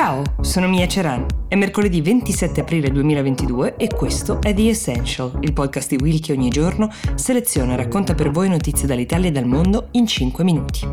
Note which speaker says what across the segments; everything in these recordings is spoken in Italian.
Speaker 1: Ciao, sono Mia Ceran. È mercoledì 27 aprile 2022 e questo è The Essential, il podcast di Will che ogni giorno seleziona e racconta per voi notizie dall'Italia e dal mondo in 5 minuti.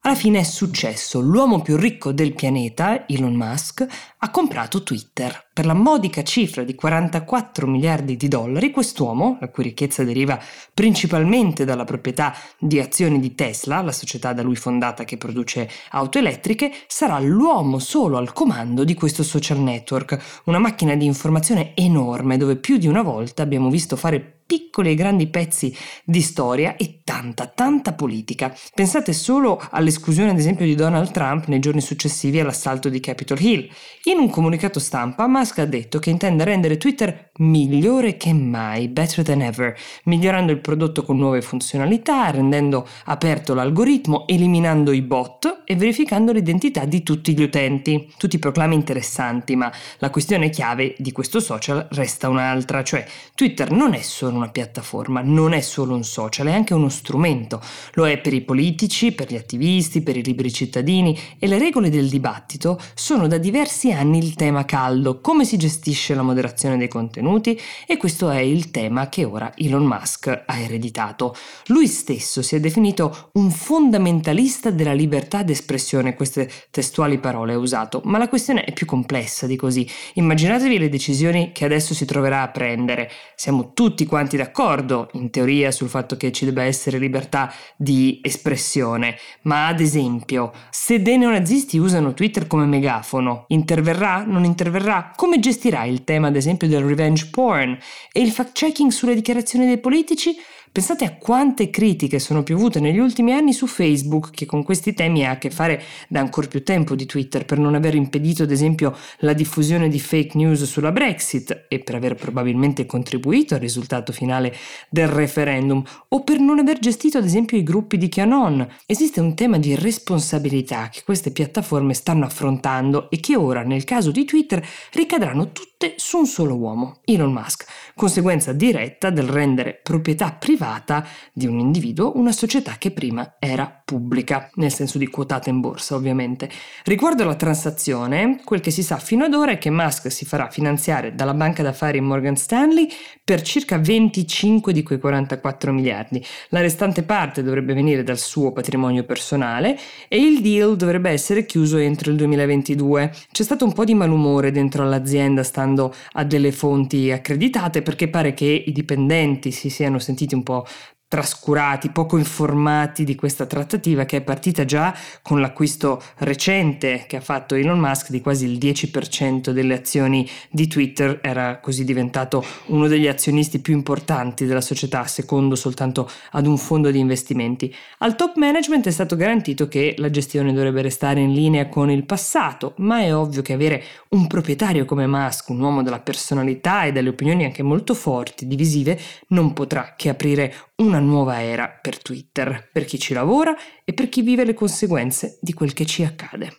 Speaker 1: Alla fine è successo, l'uomo più ricco del pianeta, Elon Musk, ha comprato Twitter. Per la modica cifra di 44 miliardi di dollari, quest'uomo, la cui ricchezza deriva principalmente dalla proprietà di azioni di Tesla, la società da lui fondata che produce auto elettriche, sarà l'uomo solo al comando di questo social network, una macchina di informazione enorme dove più di una volta abbiamo visto fare piccoli e grandi pezzi di storia e tanta, tanta politica. Pensate solo all'esclusione, ad esempio, di Donald Trump nei giorni successivi all'assalto di Capitol Hill. In un comunicato stampa, Musk ha detto che intende rendere Twitter migliore che mai, better than ever, migliorando il prodotto con nuove funzionalità, rendendo aperto l'algoritmo, eliminando i bot e verificando l'identità di tutti gli utenti. Tutti proclami interessanti, ma la questione chiave di questo social resta un'altra, cioè Twitter non è solo una piattaforma, non è solo un social, è anche uno strumento. Lo è per i politici, per gli attivisti, per i liberi cittadini e le regole del dibattito sono da diversi anni il tema caldo, come si gestisce la moderazione dei contenuti e questo è il tema che ora Elon Musk ha ereditato. Lui stesso si è definito un fondamentalista della libertà d'espressione, queste testuali parole ha usato, ma la questione è più complessa di così. Immaginatevi le decisioni che adesso si troverà a prendere. Siamo tutti quanti d'accordo, in teoria, sul fatto che ci debba essere libertà di espressione, ma ad esempio, se dei neonazisti usano Twitter come megafono, interverrà? Non interverrà? Come gestirà il tema, ad esempio, del revenge porn e il fact-checking sulle dichiarazioni dei politici? Pensate a quante critiche sono piovute negli ultimi anni su Facebook, che con questi temi ha a che fare da ancora più tempo di Twitter, per non aver impedito ad esempio la diffusione di fake news sulla Brexit e per aver probabilmente contribuito al risultato finale del referendum, o per non aver gestito ad esempio i gruppi di QAnon. Esiste un tema di responsabilità che queste piattaforme stanno affrontando e che ora, nel caso di Twitter, ricadranno tutte su un solo uomo, Elon Musk, conseguenza diretta del rendere proprietà privata di un individuo una società che prima era pubblica, nel senso di quotata in borsa ovviamente. Riguardo alla transazione, quel che si sa fino ad ora è che Musk si farà finanziare dalla banca d'affari Morgan Stanley per circa 25 di quei 44 miliardi. La restante parte dovrebbe venire dal suo patrimonio personale e il deal dovrebbe essere chiuso entro il 2022. C'è stato un po' di malumore dentro all'azienda stando a delle fonti accreditate perché pare che i dipendenti si siano sentiti un po' trascurati, poco informati di questa trattativa che è partita già con l'acquisto recente che ha fatto Elon Musk di quasi il 10% delle azioni di Twitter, era così diventato uno degli azionisti più importanti della società, secondo soltanto ad un fondo di investimenti. Al top management è stato garantito che la gestione dovrebbe restare in linea con il passato, ma è ovvio che avere un proprietario come Musk, un uomo della personalità e delle opinioni anche molto forti, divisive, non potrà che aprire una una nuova era per Twitter, per chi ci lavora e per chi vive le conseguenze di quel che ci accade.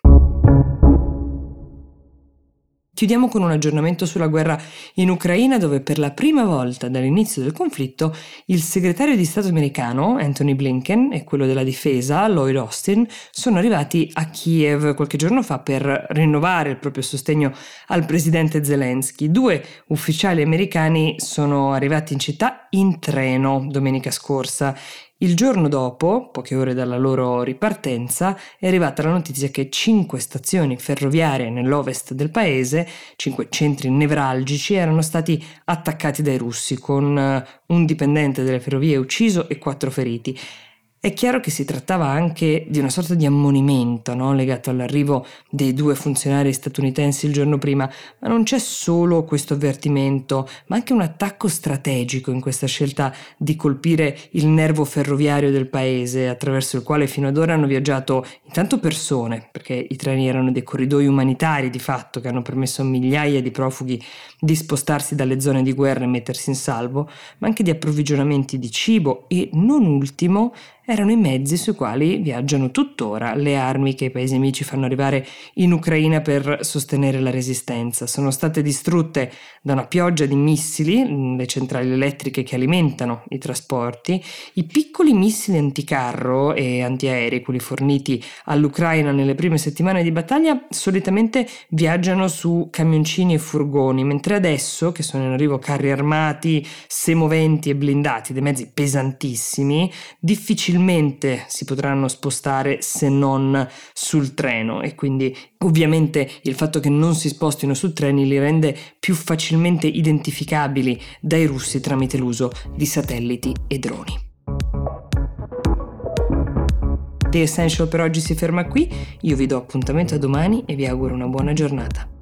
Speaker 1: Chiudiamo con un aggiornamento sulla guerra in Ucraina dove per la prima volta dall'inizio del conflitto il segretario di Stato americano Anthony Blinken e quello della difesa Lloyd Austin sono arrivati a Kiev qualche giorno fa per rinnovare il proprio sostegno al presidente Zelensky. Due ufficiali americani sono arrivati in città in treno domenica scorsa il giorno dopo, poche ore dalla loro ripartenza, è arrivata la notizia che cinque stazioni ferroviarie nell'ovest del paese, cinque centri nevralgici, erano stati attaccati dai russi, con eh, un dipendente delle ferrovie ucciso e quattro feriti. È chiaro che si trattava anche di una sorta di ammonimento no? legato all'arrivo dei due funzionari statunitensi il giorno prima, ma non c'è solo questo avvertimento, ma anche un attacco strategico in questa scelta di colpire il nervo ferroviario del paese, attraverso il quale fino ad ora hanno viaggiato intanto persone, perché i treni erano dei corridoi umanitari di fatto che hanno permesso a migliaia di profughi di spostarsi dalle zone di guerra e mettersi in salvo, ma anche di approvvigionamenti di cibo e, non ultimo, erano i mezzi sui quali viaggiano tuttora le armi che i paesi amici fanno arrivare in Ucraina per sostenere la resistenza. Sono state distrutte da una pioggia di missili, le centrali elettriche che alimentano i trasporti, i piccoli missili anticarro e antiaerei, quelli forniti all'Ucraina nelle prime settimane di battaglia, solitamente viaggiano su camioncini e furgoni, mentre adesso, che sono in arrivo carri armati, semoventi e blindati, dei mezzi pesantissimi, difficilmente si potranno spostare se non sul treno e quindi ovviamente il fatto che non si spostino su treni li rende più facilmente identificabili dai russi tramite l'uso di satelliti e droni. The Essential per oggi si ferma qui, io vi do appuntamento a domani e vi auguro una buona giornata.